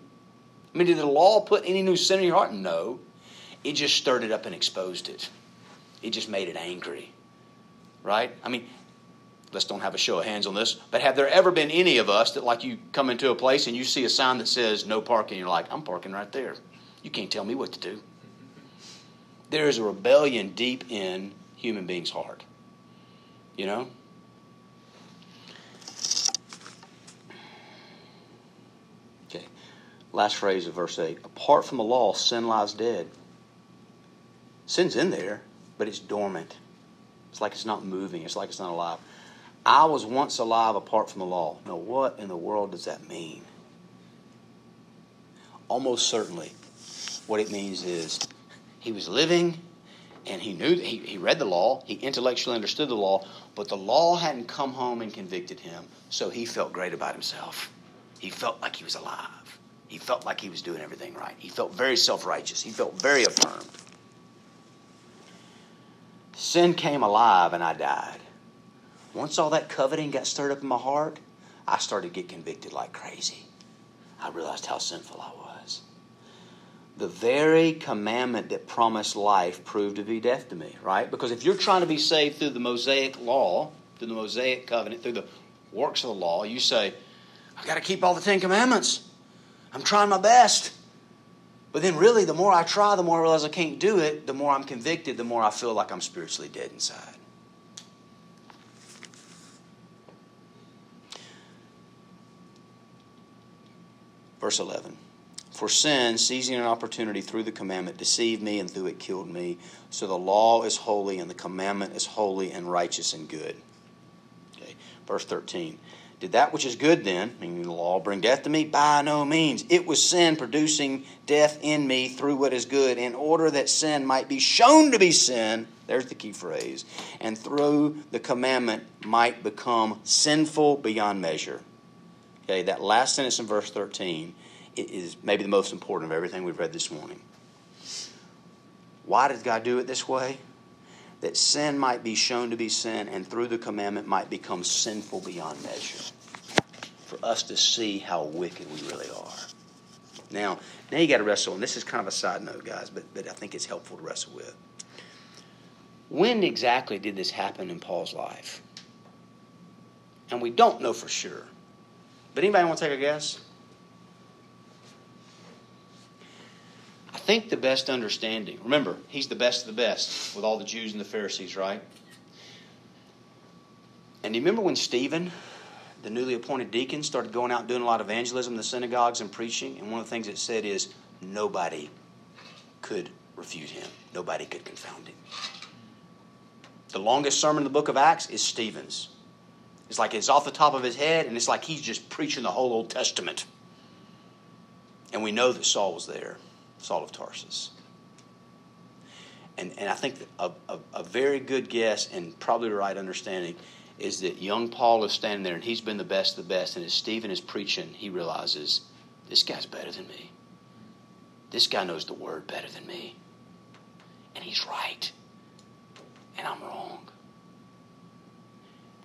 I mean, did the law put any new sin in your heart? No. It just stirred it up and exposed it. It just made it angry. Right? I mean, let's don't have a show of hands on this, but have there ever been any of us that, like, you come into a place and you see a sign that says no parking, you're like, I'm parking right there. You can't tell me what to do. There is a rebellion deep in human beings' heart. You know? Okay. Last phrase of verse 8. Apart from the law, sin lies dead. Sin's in there, but it's dormant. It's like it's not moving. It's like it's not alive. I was once alive apart from the law. Now, what in the world does that mean? Almost certainly, what it means is he was living and he knew he, he read the law, he intellectually understood the law, but the law hadn't come home and convicted him, so he felt great about himself. He felt like he was alive. He felt like he was doing everything right. He felt very self righteous. He felt very affirmed. Sin came alive and I died. Once all that coveting got stirred up in my heart, I started to get convicted like crazy. I realized how sinful I was. The very commandment that promised life proved to be death to me, right? Because if you're trying to be saved through the Mosaic law, through the Mosaic covenant, through the works of the law, you say, I've got to keep all the Ten Commandments. I'm trying my best. But then, really, the more I try, the more I realize I can't do it, the more I'm convicted, the more I feel like I'm spiritually dead inside. Verse 11 For sin, seizing an opportunity through the commandment, deceived me, and through it killed me. So the law is holy, and the commandment is holy and righteous and good. Okay. Verse 13 Did that which is good then, meaning the law, bring death to me? By no means. It was sin producing death in me through what is good, in order that sin might be shown to be sin. There's the key phrase. And through the commandment might become sinful beyond measure. Okay, that last sentence in verse 13 is maybe the most important of everything we've read this morning. Why did God do it this way? That sin might be shown to be sin, and through the commandment might become sinful beyond measure. For us to see how wicked we really are. Now, now you got to wrestle, and this is kind of a side note, guys, but, but I think it's helpful to wrestle with. When exactly did this happen in Paul's life? And we don't know for sure. But anybody want to take a guess? Think the best understanding, remember, he's the best of the best with all the Jews and the Pharisees, right? And do you remember when Stephen, the newly appointed deacon, started going out doing a lot of evangelism in the synagogues and preaching? And one of the things it said is nobody could refute him, nobody could confound him. The longest sermon in the book of Acts is Stephen's. It's like it's off the top of his head, and it's like he's just preaching the whole Old Testament. And we know that Saul was there, Saul of Tarsus. And, and I think a, a, a very good guess and probably the right understanding is that young Paul is standing there and he's been the best of the best. And as Stephen is preaching, he realizes this guy's better than me. This guy knows the word better than me. And he's right. And I'm wrong.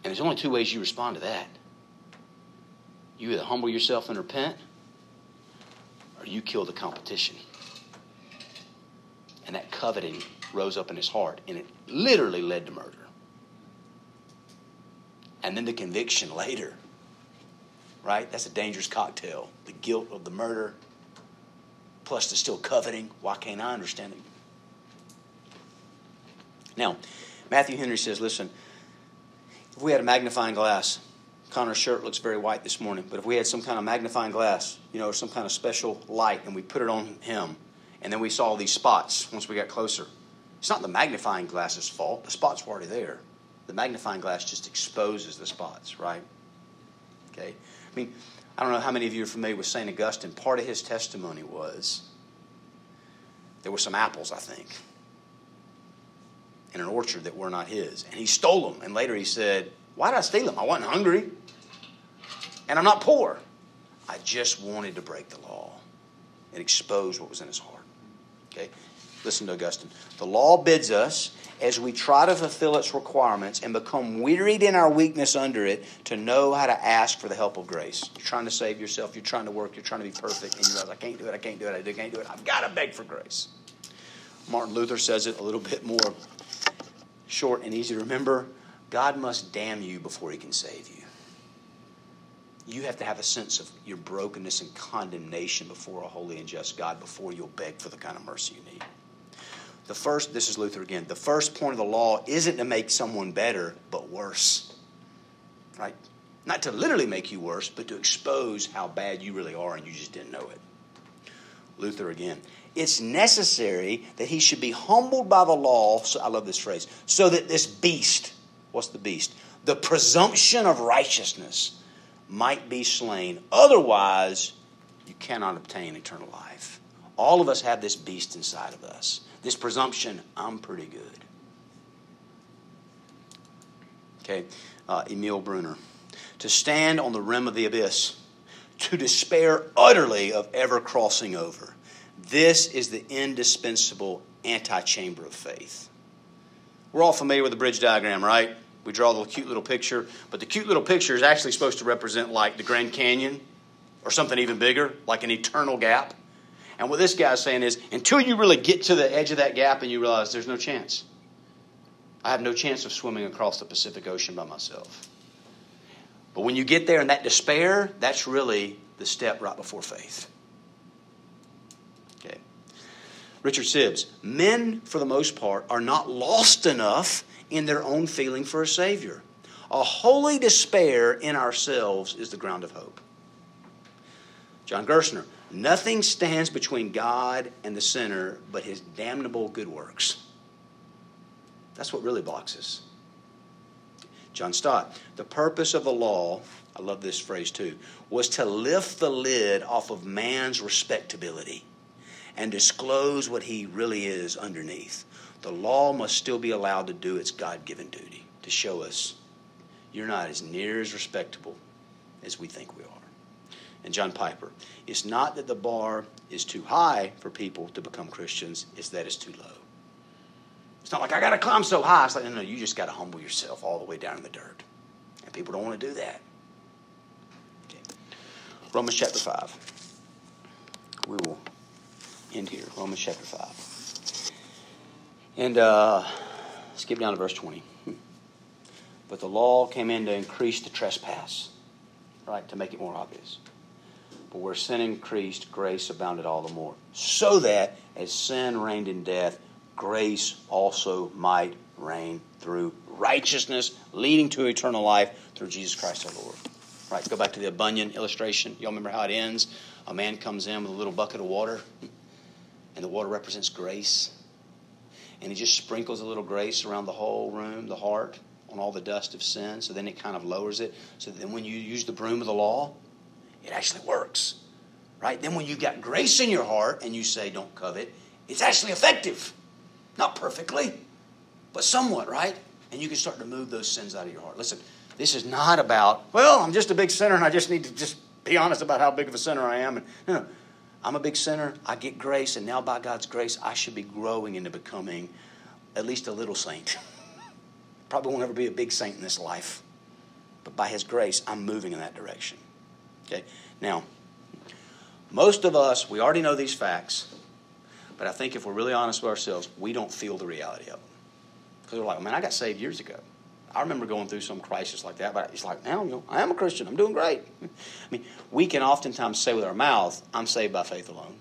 And there's only two ways you respond to that. You either humble yourself and repent, or you kill the competition. And that coveting rose up in his heart, and it literally led to murder. And then the conviction later, right? That's a dangerous cocktail. The guilt of the murder, plus the still coveting. Why can't I understand it? Now, Matthew Henry says, listen, if we had a magnifying glass, Connor's shirt looks very white this morning, but if we had some kind of magnifying glass, you know, some kind of special light, and we put it on him, and then we saw these spots once we got closer, it's not the magnifying glass's fault. The spots were already there. The magnifying glass just exposes the spots, right? Okay? I mean, I don't know how many of you are familiar with St. Augustine. Part of his testimony was there were some apples, I think, in an orchard that were not his. And he stole them. And later he said, Why did I steal them? I wasn't hungry. And I'm not poor. I just wanted to break the law and expose what was in his heart. Okay? Listen to Augustine. The law bids us, as we try to fulfill its requirements and become wearied in our weakness under it, to know how to ask for the help of grace. You're trying to save yourself, you're trying to work, you're trying to be perfect, and you realize, I can't do it, I can't do it, I can't do it. I've got to beg for grace. Martin Luther says it a little bit more short and easy to remember. God must damn you before he can save you. You have to have a sense of your brokenness and condemnation before a holy and just God before you'll beg for the kind of mercy you need. The first, this is Luther again, the first point of the law isn't to make someone better, but worse. Right? Not to literally make you worse, but to expose how bad you really are and you just didn't know it. Luther again. It's necessary that he should be humbled by the law. So, I love this phrase. So that this beast, what's the beast? The presumption of righteousness might be slain. Otherwise, you cannot obtain eternal life. All of us have this beast inside of us this presumption I'm pretty good. Okay, uh, Emil Brunner. To stand on the rim of the abyss, to despair utterly of ever crossing over. This is the indispensable antechamber of faith. We're all familiar with the bridge diagram, right? We draw the cute little picture, but the cute little picture is actually supposed to represent like the Grand Canyon or something even bigger, like an eternal gap. And what this guy's saying is until you really get to the edge of that gap and you realize there's no chance, I have no chance of swimming across the Pacific Ocean by myself. But when you get there in that despair, that's really the step right before faith. Okay. Richard Sibbes, men, for the most part, are not lost enough in their own feeling for a Savior. A holy despair in ourselves is the ground of hope. John Gerstner, Nothing stands between God and the sinner but his damnable good works. That's what really blocks us. John Stott, the purpose of the law, I love this phrase too, was to lift the lid off of man's respectability and disclose what he really is underneath. The law must still be allowed to do its God given duty to show us you're not as near as respectable as we think we are and John Piper. It's not that the bar is too high for people to become Christians, it's that it's too low. It's not like I got to climb so high. It's like, no, no, you just got to humble yourself all the way down in the dirt. And people don't want to do that. Okay. Romans chapter 5. We will end here. Romans chapter 5. And uh, skip down to verse 20. But the law came in to increase the trespass, right, to make it more obvious. But where sin increased, grace abounded all the more. So that as sin reigned in death, grace also might reign through righteousness, leading to eternal life through Jesus Christ our Lord. Right, go back to the Bunyan illustration. Y'all remember how it ends? A man comes in with a little bucket of water, and the water represents grace. And he just sprinkles a little grace around the whole room, the heart, on all the dust of sin. So then it kind of lowers it. So then when you use the broom of the law, it actually works. Right? Then when you've got grace in your heart and you say, don't covet, it's actually effective. Not perfectly, but somewhat, right? And you can start to move those sins out of your heart. Listen, this is not about, well, I'm just a big sinner and I just need to just be honest about how big of a sinner I am. And. I'm a big sinner. I get grace, and now by God's grace, I should be growing into becoming at least a little saint. Probably won't ever be a big saint in this life, but by His grace, I'm moving in that direction. Okay? Now, most of us, we already know these facts, but I think if we're really honest with ourselves, we don't feel the reality of them. Because we're like, man, I got saved years ago. I remember going through some crisis like that, but it's like, now, you know, I am a Christian. I'm doing great. I mean, we can oftentimes say with our mouth, I'm saved by faith alone.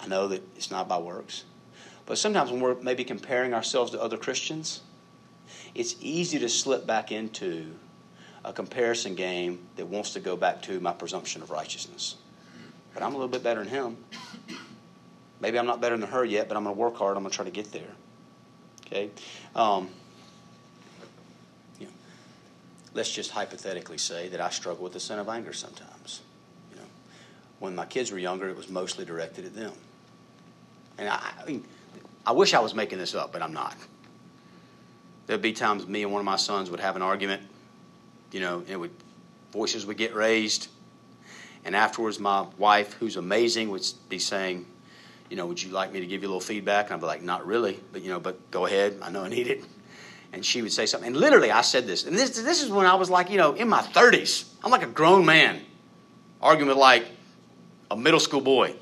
I know that it's not by works. But sometimes when we're maybe comparing ourselves to other Christians, it's easy to slip back into a comparison game that wants to go back to my presumption of righteousness. But I'm a little bit better than him. Maybe I'm not better than her yet, but I'm going to work hard. I'm going to try to get there. Okay? Um, let's just hypothetically say that I struggle with the sin of anger sometimes. You know, when my kids were younger, it was mostly directed at them. And I, I mean, I wish I was making this up, but I'm not. There'd be times me and one of my sons would have an argument, you know, it would voices would get raised, and afterwards my wife, who's amazing, would be saying, you know, would you like me to give you a little feedback? And I'd be like, not really, but you know, but go ahead. I know I need it. And she would say something, and literally I said this, and this this is when I was like, you know, in my 30s. I'm like a grown man, arguing with like a middle school boy,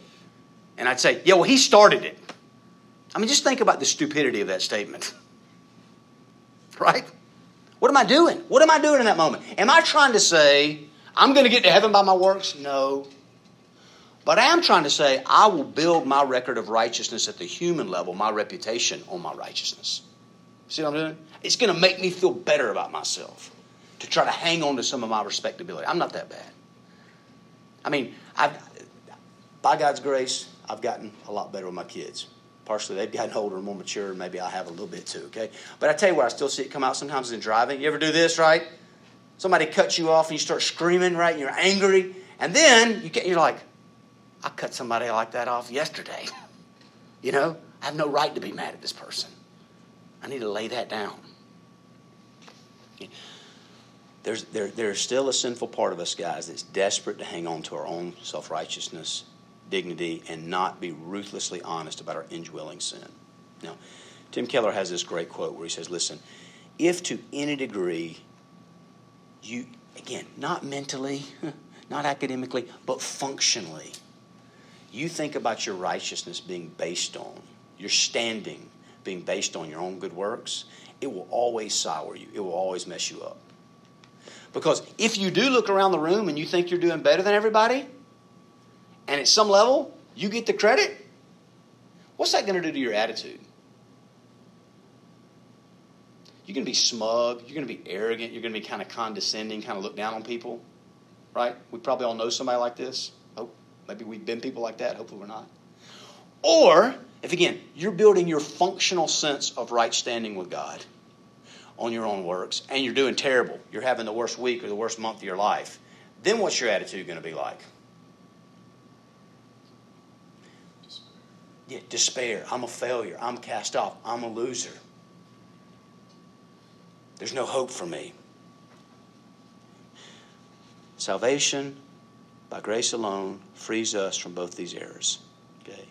and I'd say, yeah, well, he started it. I mean, just think about the stupidity of that statement. Right? What am I doing? What am I doing in that moment? Am I trying to say, I'm going to get to heaven by my works? No. But I am trying to say, I will build my record of righteousness at the human level, my reputation on my righteousness. See what I'm doing? It's going to make me feel better about myself to try to hang on to some of my respectability. I'm not that bad. I mean, I've, by God's grace, I've gotten a lot better with my kids. Partially, they've gotten older and more mature, and maybe I have a little bit too, okay? But I tell you what, I still see it come out sometimes in driving. You ever do this, right? Somebody cuts you off and you start screaming, right? And you're angry. And then you get, you're like, I cut somebody like that off yesterday. You know, I have no right to be mad at this person. I need to lay that down. There's, there, there's still a sinful part of us, guys, that's desperate to hang on to our own self righteousness dignity and not be ruthlessly honest about our indwelling sin. Now, Tim Keller has this great quote where he says, Listen, if to any degree you, again, not mentally, not academically, but functionally, you think about your righteousness being based on, your standing being based on your own good works, it will always sour you. It will always mess you up. Because if you do look around the room and you think you're doing better than everybody, and at some level, you get the credit, what's that going to do to your attitude? You're going to be smug. You're going to be arrogant. You're going to be kind of condescending, kind of look down on people, right? We probably all know somebody like this. Hope maybe we've been people like that. Hopefully we're not. Or if again you're building your functional sense of right standing with God on your own works, and you're doing terrible, you're having the worst week or the worst month of your life, then what's your attitude going to be like? Yeah, despair. I'm a failure. I'm cast off. I'm a loser. There's no hope for me. Salvation, by grace alone, frees us from both these errors. Okay?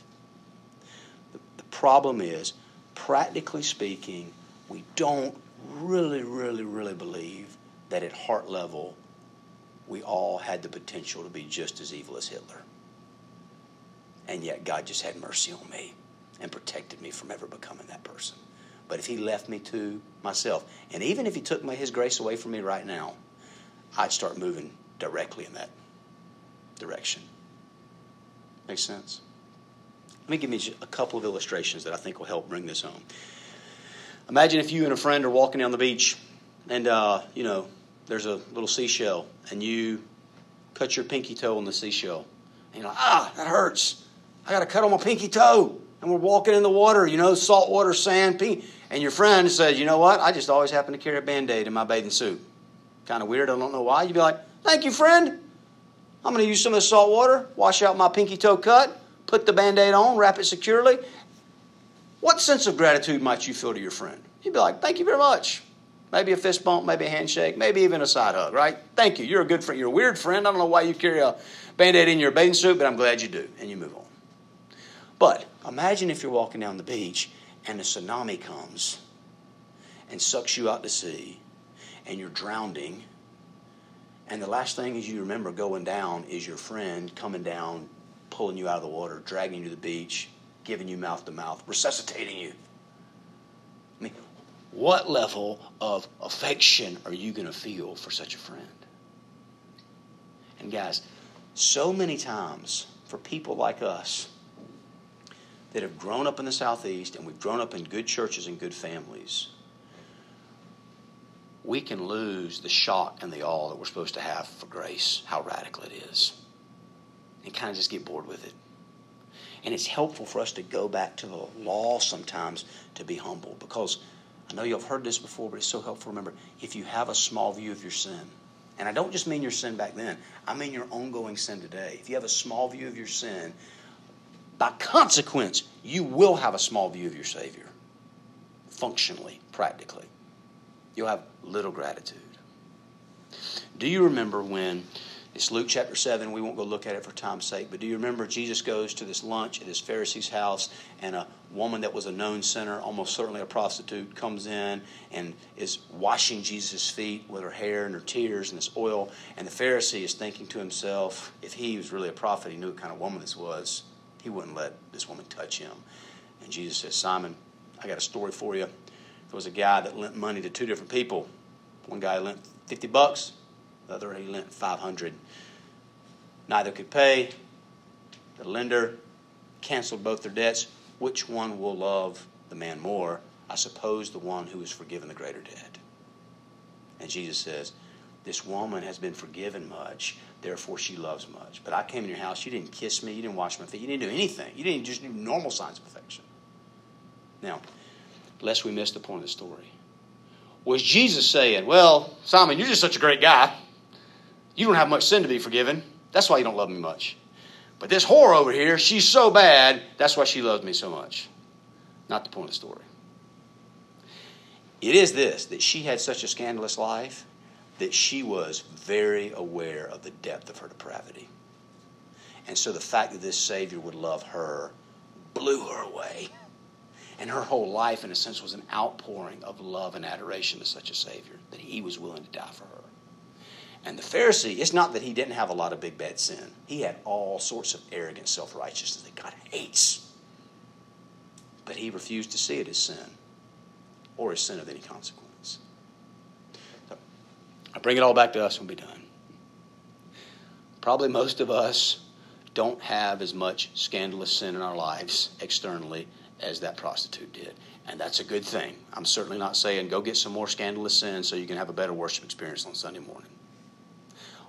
Problem is, practically speaking, we don't really, really, really believe that at heart level we all had the potential to be just as evil as Hitler. And yet God just had mercy on me and protected me from ever becoming that person. But if He left me to myself, and even if He took my, His grace away from me right now, I'd start moving directly in that direction. Makes sense? Let me give you a couple of illustrations that I think will help bring this home. Imagine if you and a friend are walking down the beach, and uh, you know there's a little seashell, and you cut your pinky toe on the seashell, and you're like, ah, that hurts. I got to cut on my pinky toe. And we're walking in the water, you know, salt water, sand, pink. And your friend says, you know what? I just always happen to carry a band aid in my bathing suit. Kind of weird. I don't know why. You'd be like, thank you, friend. I'm going to use some of the salt water, wash out my pinky toe cut, put the band aid on, wrap it securely. What sense of gratitude might you feel to your friend? You'd be like, thank you very much. Maybe a fist bump, maybe a handshake, maybe even a side hug, right? Thank you. You're a good friend. You're a weird friend. I don't know why you carry a band aid in your bathing suit, but I'm glad you do. And you move on. But imagine if you're walking down the beach and a tsunami comes and sucks you out to sea and you're drowning. And the last thing is you remember going down is your friend coming down, pulling you out of the water, dragging you to the beach, giving you mouth to mouth, resuscitating you. I mean, what level of affection are you going to feel for such a friend? And guys, so many times for people like us, that have grown up in the Southeast and we've grown up in good churches and good families, we can lose the shock and the awe that we're supposed to have for grace, how radical it is, and kind of just get bored with it. And it's helpful for us to go back to the law sometimes to be humble because I know you've heard this before, but it's so helpful. Remember, if you have a small view of your sin, and I don't just mean your sin back then, I mean your ongoing sin today. If you have a small view of your sin, by consequence, you will have a small view of your Savior, functionally, practically. You'll have little gratitude. Do you remember when it's Luke chapter 7. We won't go look at it for time's sake. But do you remember Jesus goes to this lunch at this Pharisee's house, and a woman that was a known sinner, almost certainly a prostitute, comes in and is washing Jesus' feet with her hair and her tears and this oil. And the Pharisee is thinking to himself, if he was really a prophet, he knew what kind of woman this was, he wouldn't let this woman touch him. And Jesus says, Simon, I got a story for you. There was a guy that lent money to two different people. One guy lent 50 bucks, the other he lent 500. Neither could pay. The lender canceled both their debts. Which one will love the man more? I suppose the one who is forgiven the greater debt. And Jesus says, This woman has been forgiven much, therefore she loves much. But I came in your house, you didn't kiss me, you didn't wash my feet, you didn't do anything. You didn't just do normal signs of affection. Now, lest we miss the point of the story. Was Jesus saying, Well, Simon, you're just such a great guy. You don't have much sin to be forgiven. That's why you don't love me much. But this whore over here, she's so bad, that's why she loves me so much. Not the point of the story. It is this that she had such a scandalous life that she was very aware of the depth of her depravity. And so the fact that this Savior would love her blew her away. And her whole life, in a sense, was an outpouring of love and adoration to such a Savior that he was willing to die for her. And the Pharisee, it's not that he didn't have a lot of big bad sin. He had all sorts of arrogant self righteousness that God hates. But he refused to see it as sin or as sin of any consequence. So I bring it all back to us and we'll be done. Probably most of us don't have as much scandalous sin in our lives externally as that prostitute did. And that's a good thing. I'm certainly not saying go get some more scandalous sin so you can have a better worship experience on Sunday morning.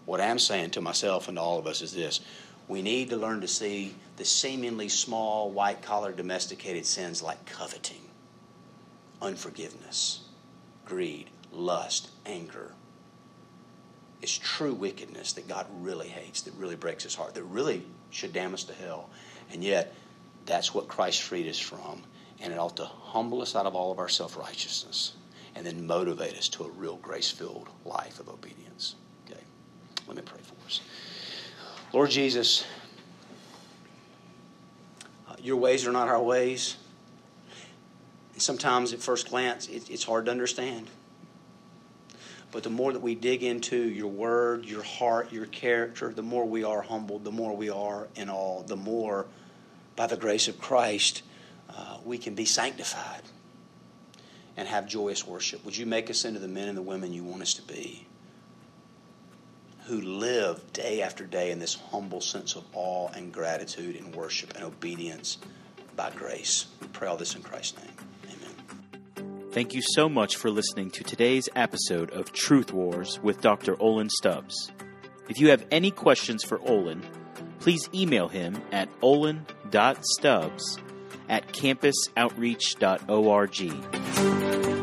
What I'm saying to myself and to all of us is this we need to learn to see the seemingly small, white collar, domesticated sins like coveting, unforgiveness, greed, lust, anger. It's true wickedness that God really hates, that really breaks his heart, that really should damn us to hell. And yet, that's what Christ freed us from. And it ought to humble us out of all of our self righteousness and then motivate us to a real grace filled life of obedience. Let me pray for us. Lord Jesus, uh, your ways are not our ways. And sometimes at first glance, it, it's hard to understand. But the more that we dig into your word, your heart, your character, the more we are humbled, the more we are in awe, the more, by the grace of Christ, uh, we can be sanctified and have joyous worship. Would you make us into the men and the women you want us to be? Who live day after day in this humble sense of awe and gratitude and worship and obedience by grace. We pray all this in Christ's name. Amen. Thank you so much for listening to today's episode of Truth Wars with Dr. Olin Stubbs. If you have any questions for Olin, please email him at olin.stubbs at campusoutreach.org.